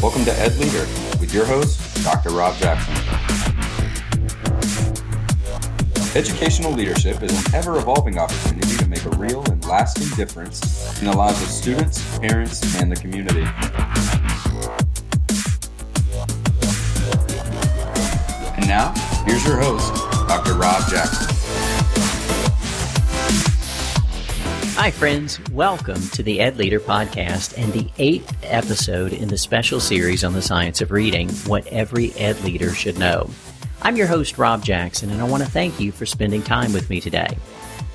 Welcome to Ed Leader with your host, Dr. Rob Jackson. Educational leadership is an ever evolving opportunity to make a real and lasting difference in the lives of students, parents, and the community. And now, here's your host, Dr. Rob Jackson. Hi, friends. Welcome to the Ed Leader Podcast and the eighth episode in the special series on the science of reading What Every Ed Leader Should Know. I'm your host, Rob Jackson, and I want to thank you for spending time with me today.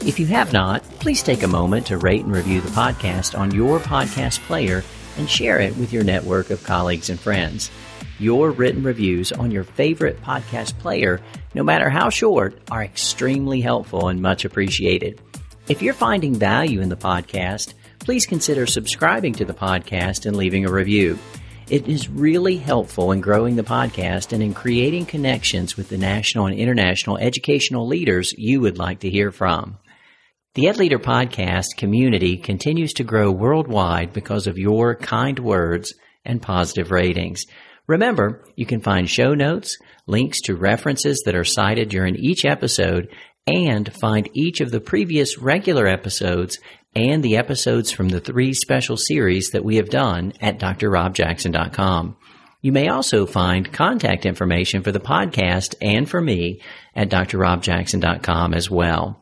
If you have not, please take a moment to rate and review the podcast on your podcast player and share it with your network of colleagues and friends. Your written reviews on your favorite podcast player, no matter how short, are extremely helpful and much appreciated. If you're finding value in the podcast, please consider subscribing to the podcast and leaving a review. It is really helpful in growing the podcast and in creating connections with the national and international educational leaders you would like to hear from. The Ed Leader podcast community continues to grow worldwide because of your kind words and positive ratings. Remember, you can find show notes, links to references that are cited during each episode, and find each of the previous regular episodes and the episodes from the three special series that we have done at drrobjackson.com. You may also find contact information for the podcast and for me at drrobjackson.com as well.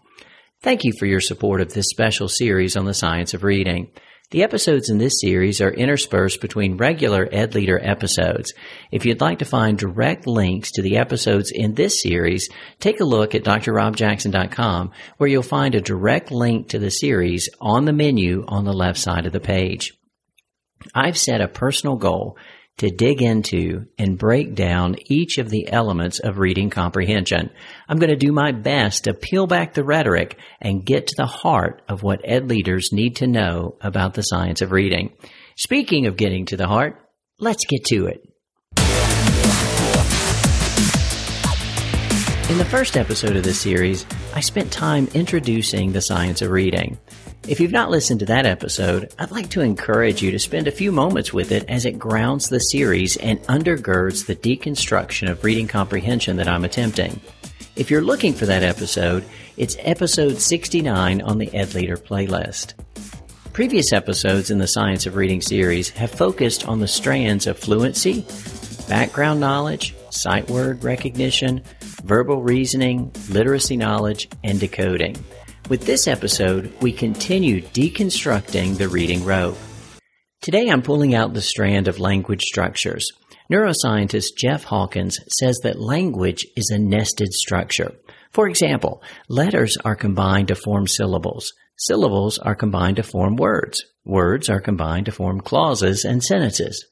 Thank you for your support of this special series on the science of reading. The episodes in this series are interspersed between regular Ed Leader episodes. If you'd like to find direct links to the episodes in this series, take a look at drrobjackson.com where you'll find a direct link to the series on the menu on the left side of the page. I've set a personal goal to dig into and break down each of the elements of reading comprehension. I'm going to do my best to peel back the rhetoric and get to the heart of what ed leaders need to know about the science of reading. Speaking of getting to the heart, let's get to it. In the first episode of this series, I spent time introducing the science of reading. If you've not listened to that episode, I'd like to encourage you to spend a few moments with it as it grounds the series and undergirds the deconstruction of reading comprehension that I'm attempting. If you're looking for that episode, it's episode 69 on the Ed Leader playlist. Previous episodes in the Science of Reading series have focused on the strands of fluency, background knowledge, sight word recognition, verbal reasoning, literacy knowledge, and decoding. With this episode, we continue deconstructing the reading rope. Today I'm pulling out the strand of language structures. Neuroscientist Jeff Hawkins says that language is a nested structure. For example, letters are combined to form syllables. Syllables are combined to form words. Words are combined to form clauses and sentences.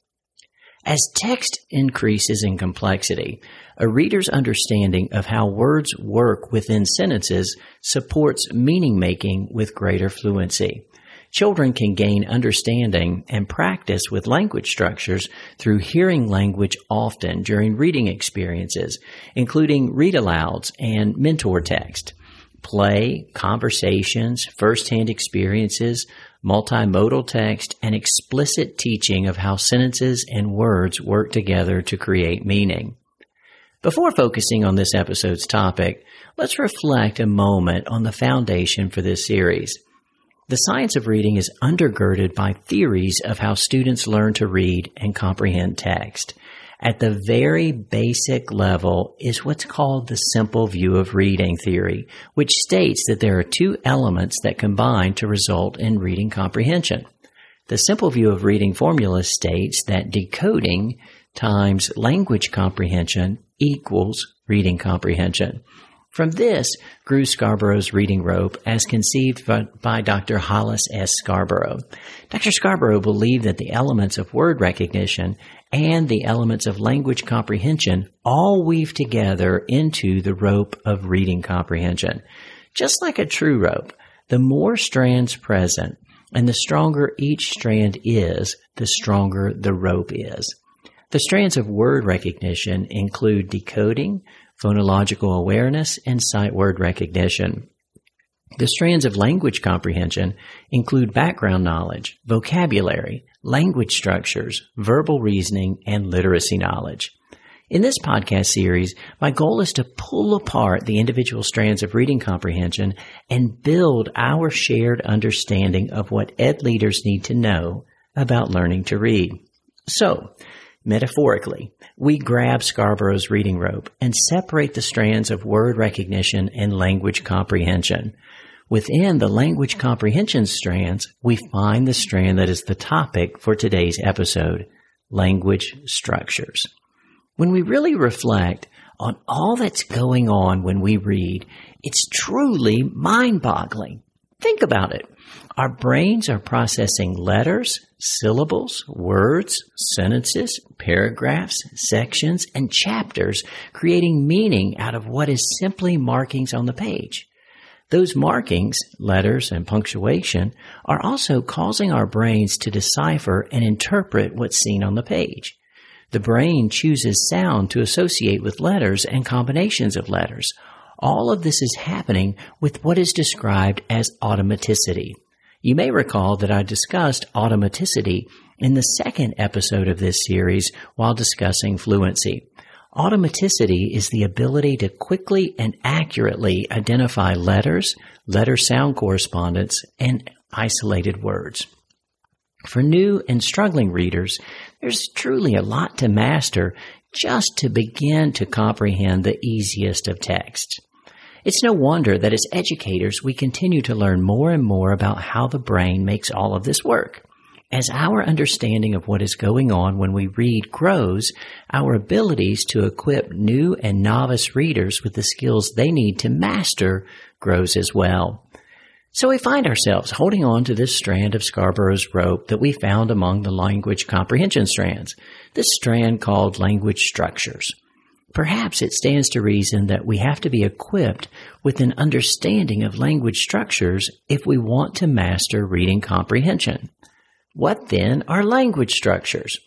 As text increases in complexity, a reader's understanding of how words work within sentences supports meaning making with greater fluency. Children can gain understanding and practice with language structures through hearing language often during reading experiences, including read alouds and mentor text. Play, conversations, first-hand experiences, multimodal text, and explicit teaching of how sentences and words work together to create meaning. Before focusing on this episode's topic, let's reflect a moment on the foundation for this series. The science of reading is undergirded by theories of how students learn to read and comprehend text. At the very basic level is what's called the simple view of reading theory, which states that there are two elements that combine to result in reading comprehension. The simple view of reading formula states that decoding times language comprehension equals reading comprehension. From this grew Scarborough's reading rope as conceived by Dr. Hollis S. Scarborough. Dr. Scarborough believed that the elements of word recognition and the elements of language comprehension all weave together into the rope of reading comprehension. Just like a true rope, the more strands present and the stronger each strand is, the stronger the rope is. The strands of word recognition include decoding, phonological awareness, and sight word recognition. The strands of language comprehension include background knowledge, vocabulary, language structures, verbal reasoning, and literacy knowledge. In this podcast series, my goal is to pull apart the individual strands of reading comprehension and build our shared understanding of what ed leaders need to know about learning to read. So, metaphorically, we grab Scarborough's reading rope and separate the strands of word recognition and language comprehension. Within the language comprehension strands, we find the strand that is the topic for today's episode, language structures. When we really reflect on all that's going on when we read, it's truly mind boggling. Think about it. Our brains are processing letters, syllables, words, sentences, paragraphs, sections, and chapters, creating meaning out of what is simply markings on the page. Those markings, letters, and punctuation are also causing our brains to decipher and interpret what's seen on the page. The brain chooses sound to associate with letters and combinations of letters. All of this is happening with what is described as automaticity. You may recall that I discussed automaticity in the second episode of this series while discussing fluency. Automaticity is the ability to quickly and accurately identify letters, letter sound correspondence, and isolated words. For new and struggling readers, there's truly a lot to master just to begin to comprehend the easiest of texts. It's no wonder that as educators, we continue to learn more and more about how the brain makes all of this work. As our understanding of what is going on when we read grows, our abilities to equip new and novice readers with the skills they need to master grows as well. So we find ourselves holding on to this strand of Scarborough's rope that we found among the language comprehension strands, this strand called language structures. Perhaps it stands to reason that we have to be equipped with an understanding of language structures if we want to master reading comprehension. What then are language structures?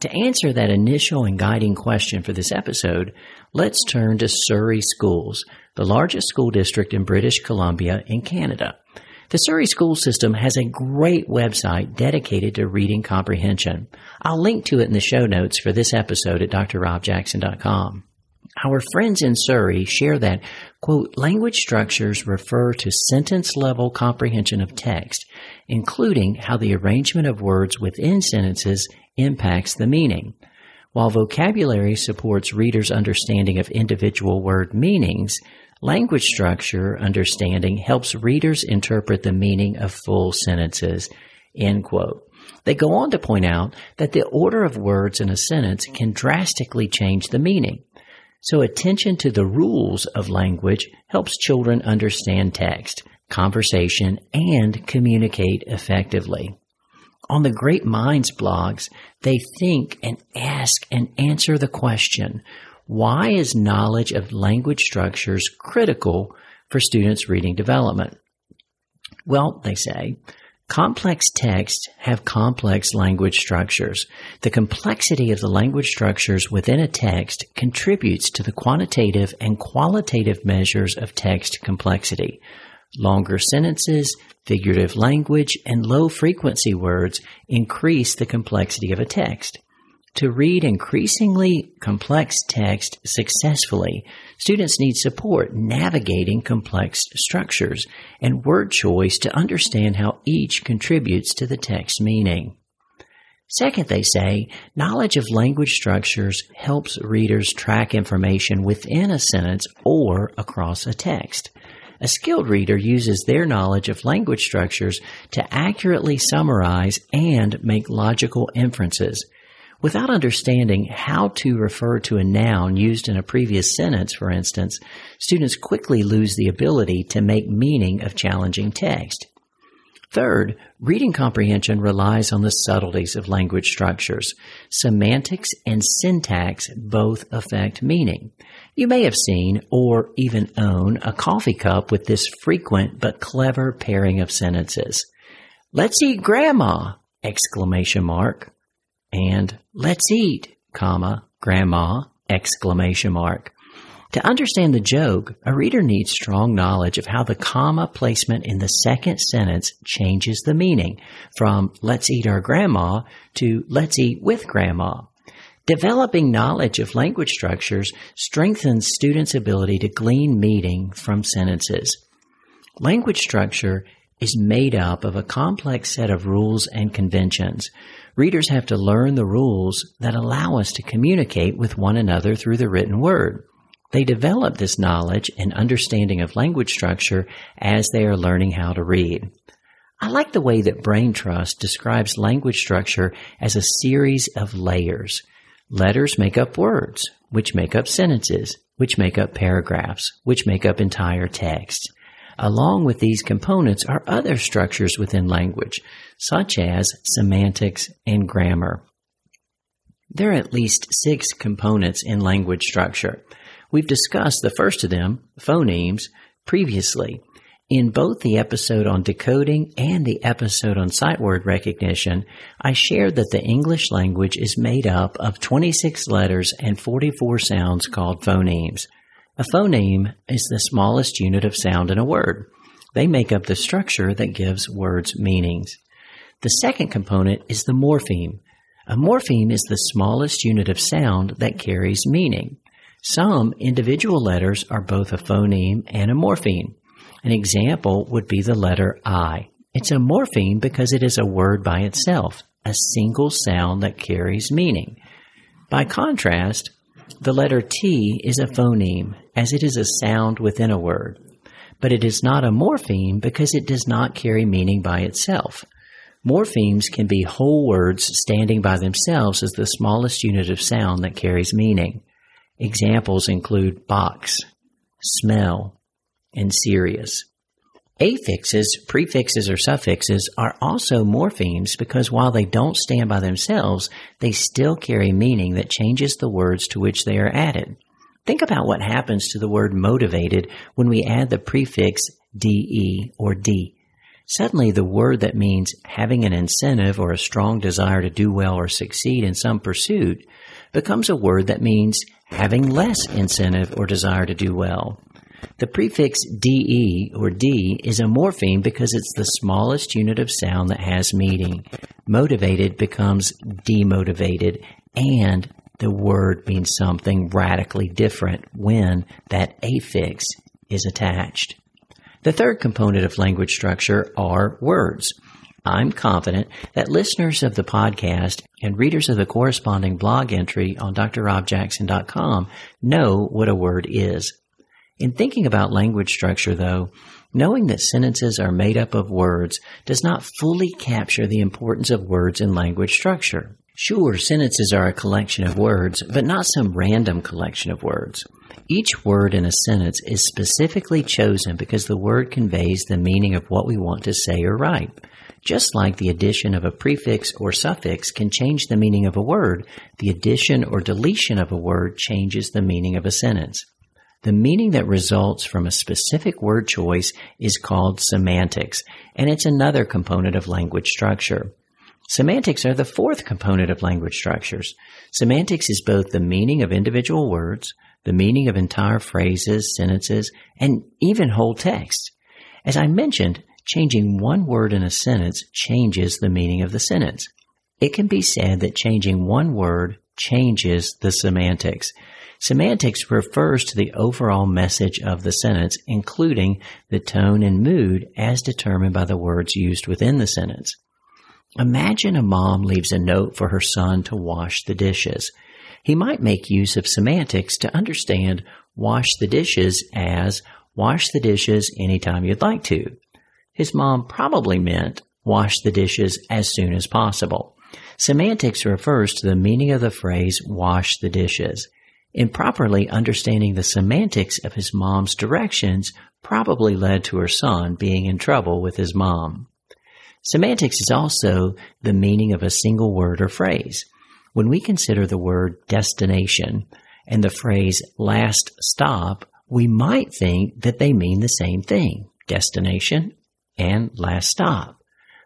To answer that initial and guiding question for this episode, let's turn to Surrey Schools, the largest school district in British Columbia in Canada. The Surrey school system has a great website dedicated to reading comprehension. I'll link to it in the show notes for this episode at drrobjackson.com. Our friends in Surrey share that, quote, language structures refer to sentence level comprehension of text, including how the arrangement of words within sentences impacts the meaning. While vocabulary supports readers' understanding of individual word meanings, Language structure understanding helps readers interpret the meaning of full sentences. End quote. They go on to point out that the order of words in a sentence can drastically change the meaning. So attention to the rules of language helps children understand text, conversation, and communicate effectively. On the Great Minds blogs, they think and ask and answer the question, why is knowledge of language structures critical for students' reading development? Well, they say, complex texts have complex language structures. The complexity of the language structures within a text contributes to the quantitative and qualitative measures of text complexity. Longer sentences, figurative language, and low frequency words increase the complexity of a text. To read increasingly complex text successfully, students need support navigating complex structures and word choice to understand how each contributes to the text meaning. Second, they say, knowledge of language structures helps readers track information within a sentence or across a text. A skilled reader uses their knowledge of language structures to accurately summarize and make logical inferences. Without understanding how to refer to a noun used in a previous sentence, for instance, students quickly lose the ability to make meaning of challenging text. Third, reading comprehension relies on the subtleties of language structures. Semantics and syntax both affect meaning. You may have seen or even own a coffee cup with this frequent but clever pairing of sentences. Let's eat grandma! Exclamation mark and let's eat, comma, grandma, exclamation mark. To understand the joke, a reader needs strong knowledge of how the comma placement in the second sentence changes the meaning from let's eat our grandma to let's eat with grandma. Developing knowledge of language structures strengthens students' ability to glean meaning from sentences. Language structure is made up of a complex set of rules and conventions. Readers have to learn the rules that allow us to communicate with one another through the written word. They develop this knowledge and understanding of language structure as they are learning how to read. I like the way that Brain Trust describes language structure as a series of layers. Letters make up words, which make up sentences, which make up paragraphs, which make up entire texts. Along with these components are other structures within language, such as semantics and grammar. There are at least six components in language structure. We've discussed the first of them, phonemes, previously. In both the episode on decoding and the episode on sight word recognition, I shared that the English language is made up of 26 letters and 44 sounds called phonemes. A phoneme is the smallest unit of sound in a word. They make up the structure that gives words meanings. The second component is the morpheme. A morpheme is the smallest unit of sound that carries meaning. Some individual letters are both a phoneme and a morpheme. An example would be the letter I. It's a morpheme because it is a word by itself, a single sound that carries meaning. By contrast, the letter T is a phoneme, as it is a sound within a word. But it is not a morpheme because it does not carry meaning by itself. Morphemes can be whole words standing by themselves as the smallest unit of sound that carries meaning. Examples include box, smell, and serious. Affixes, prefixes, or suffixes are also morphemes because while they don't stand by themselves, they still carry meaning that changes the words to which they are added. Think about what happens to the word motivated when we add the prefix de or d. Suddenly, the word that means having an incentive or a strong desire to do well or succeed in some pursuit becomes a word that means having less incentive or desire to do well. The prefix de or d is a morpheme because it's the smallest unit of sound that has meaning. Motivated becomes demotivated and the word means something radically different when that affix is attached. The third component of language structure are words. I'm confident that listeners of the podcast and readers of the corresponding blog entry on drrobjackson.com know what a word is. In thinking about language structure, though, knowing that sentences are made up of words does not fully capture the importance of words in language structure. Sure, sentences are a collection of words, but not some random collection of words. Each word in a sentence is specifically chosen because the word conveys the meaning of what we want to say or write. Just like the addition of a prefix or suffix can change the meaning of a word, the addition or deletion of a word changes the meaning of a sentence. The meaning that results from a specific word choice is called semantics, and it's another component of language structure. Semantics are the fourth component of language structures. Semantics is both the meaning of individual words, the meaning of entire phrases, sentences, and even whole texts. As I mentioned, changing one word in a sentence changes the meaning of the sentence. It can be said that changing one word changes the semantics. Semantics refers to the overall message of the sentence, including the tone and mood as determined by the words used within the sentence. Imagine a mom leaves a note for her son to wash the dishes. He might make use of semantics to understand wash the dishes as wash the dishes anytime you'd like to. His mom probably meant wash the dishes as soon as possible. Semantics refers to the meaning of the phrase wash the dishes. Improperly understanding the semantics of his mom's directions probably led to her son being in trouble with his mom. Semantics is also the meaning of a single word or phrase. When we consider the word destination and the phrase last stop, we might think that they mean the same thing, destination and last stop.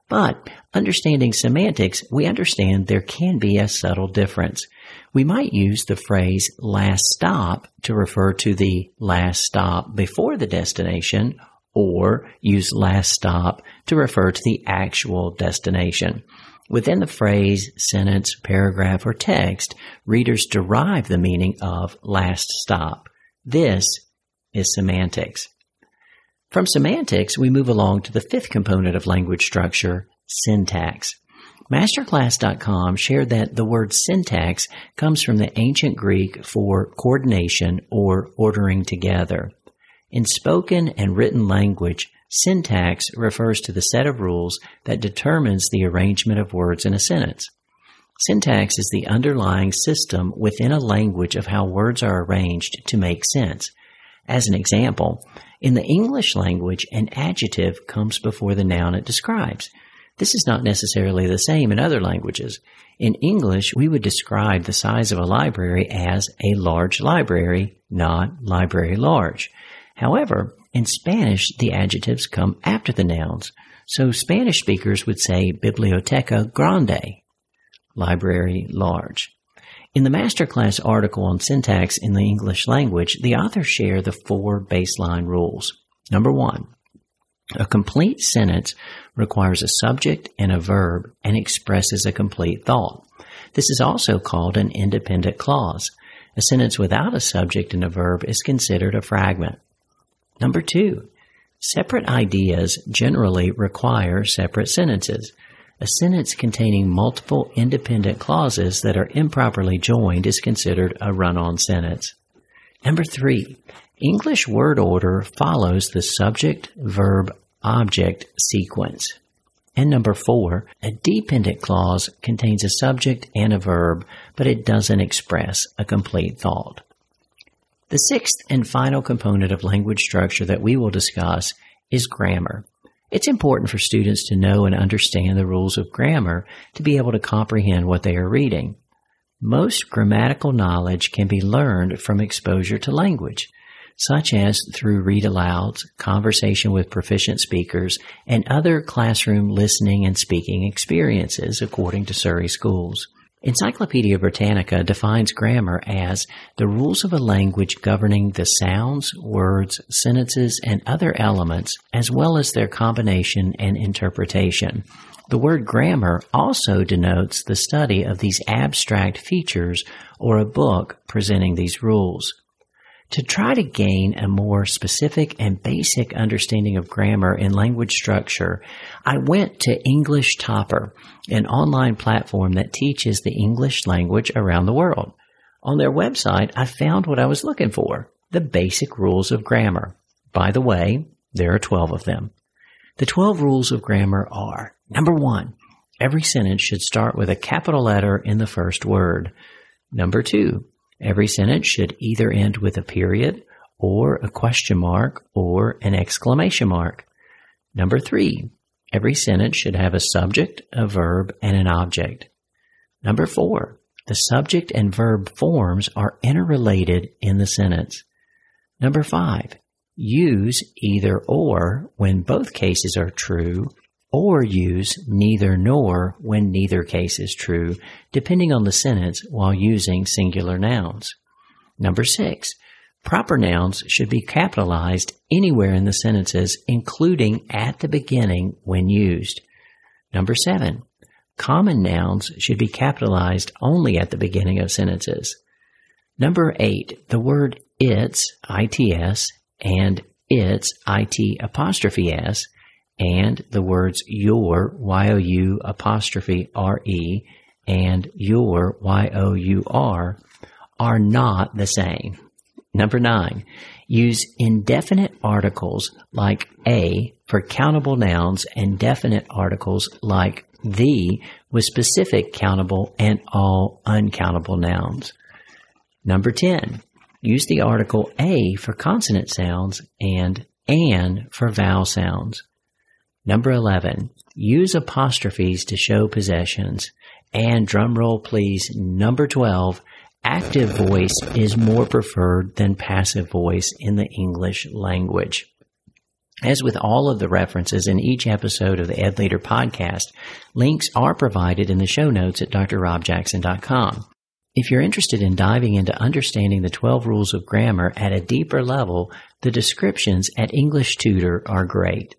But understanding semantics, we understand there can be a subtle difference. We might use the phrase last stop to refer to the last stop before the destination or use last stop to refer to the actual destination. Within the phrase, sentence, paragraph, or text, readers derive the meaning of last stop. This is semantics. From semantics, we move along to the fifth component of language structure, syntax. Masterclass.com shared that the word syntax comes from the ancient Greek for coordination or ordering together. In spoken and written language, syntax refers to the set of rules that determines the arrangement of words in a sentence. Syntax is the underlying system within a language of how words are arranged to make sense. As an example, in the English language, an adjective comes before the noun it describes. This is not necessarily the same in other languages. In English, we would describe the size of a library as a large library, not library large. However, in Spanish, the adjectives come after the nouns. So Spanish speakers would say biblioteca grande, library large. In the masterclass article on syntax in the English language, the authors share the four baseline rules. Number one, a complete sentence requires a subject and a verb and expresses a complete thought. This is also called an independent clause. A sentence without a subject and a verb is considered a fragment. Number two, separate ideas generally require separate sentences. A sentence containing multiple independent clauses that are improperly joined is considered a run-on sentence. Number three, English word order follows the subject, verb, object sequence. And number four, a dependent clause contains a subject and a verb, but it doesn't express a complete thought. The sixth and final component of language structure that we will discuss is grammar. It's important for students to know and understand the rules of grammar to be able to comprehend what they are reading. Most grammatical knowledge can be learned from exposure to language, such as through read alouds, conversation with proficient speakers, and other classroom listening and speaking experiences, according to Surrey Schools. Encyclopedia Britannica defines grammar as the rules of a language governing the sounds, words, sentences, and other elements, as well as their combination and interpretation. The word grammar also denotes the study of these abstract features or a book presenting these rules. To try to gain a more specific and basic understanding of grammar and language structure, I went to English Topper, an online platform that teaches the English language around the world. On their website, I found what I was looking for the basic rules of grammar. By the way, there are 12 of them. The 12 rules of grammar are number one, every sentence should start with a capital letter in the first word. Number two, Every sentence should either end with a period or a question mark or an exclamation mark. Number three, every sentence should have a subject, a verb, and an object. Number four, the subject and verb forms are interrelated in the sentence. Number five, use either or when both cases are true or use neither nor when neither case is true, depending on the sentence while using singular nouns. Number six, proper nouns should be capitalized anywhere in the sentences, including at the beginning when used. Number seven, common nouns should be capitalized only at the beginning of sentences. Number eight, the word its, its, and its, it apostrophe s, and the words your, Y-O-U apostrophe R-E, and your, Y-O-U-R, are not the same. Number nine, use indefinite articles like a for countable nouns and definite articles like the with specific countable and all uncountable nouns. Number 10, use the article a for consonant sounds and an for vowel sounds. Number 11, use apostrophes to show possessions. And drum roll please, number 12, active voice is more preferred than passive voice in the English language. As with all of the references in each episode of the Ed Leader podcast, links are provided in the show notes at drrobjackson.com. If you're interested in diving into understanding the 12 rules of grammar at a deeper level, the descriptions at English Tutor are great.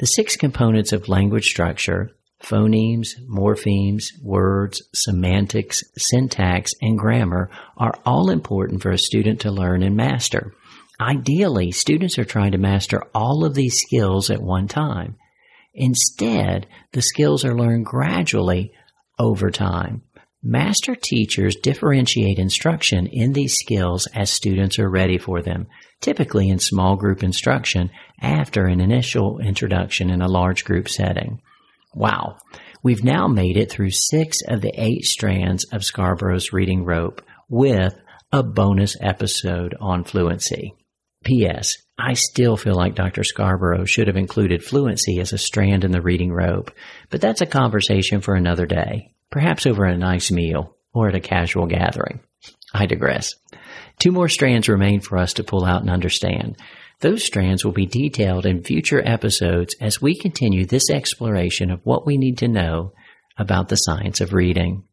The six components of language structure, phonemes, morphemes, words, semantics, syntax, and grammar are all important for a student to learn and master. Ideally, students are trying to master all of these skills at one time. Instead, the skills are learned gradually over time. Master teachers differentiate instruction in these skills as students are ready for them, typically in small group instruction after an initial introduction in a large group setting. Wow. We've now made it through six of the eight strands of Scarborough's reading rope with a bonus episode on fluency. P.S. I still feel like Dr. Scarborough should have included fluency as a strand in the reading rope, but that's a conversation for another day, perhaps over a nice meal or at a casual gathering. I digress. Two more strands remain for us to pull out and understand. Those strands will be detailed in future episodes as we continue this exploration of what we need to know about the science of reading.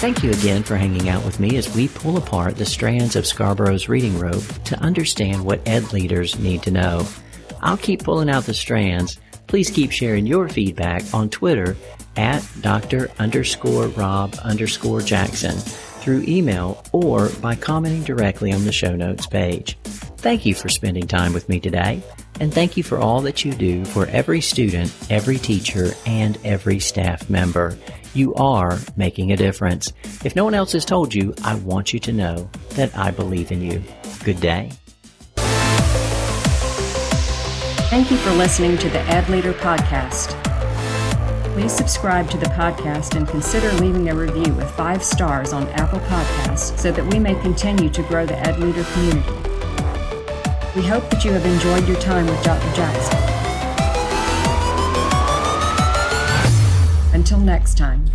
Thank you again for hanging out with me as we pull apart the strands of Scarborough's reading rope to understand what ed leaders need to know. I'll keep pulling out the strands. Please keep sharing your feedback on Twitter at Dr. underscore Rob underscore Jackson through email or by commenting directly on the show notes page. Thank you for spending time with me today, and thank you for all that you do for every student, every teacher, and every staff member. You are making a difference. If no one else has told you, I want you to know that I believe in you. Good day. Thank you for listening to the Ed Leader Podcast. Please subscribe to the podcast and consider leaving a review with five stars on Apple Podcasts so that we may continue to grow the Ed Leader community. We hope that you have enjoyed your time with Dr. Jackson. Until next time.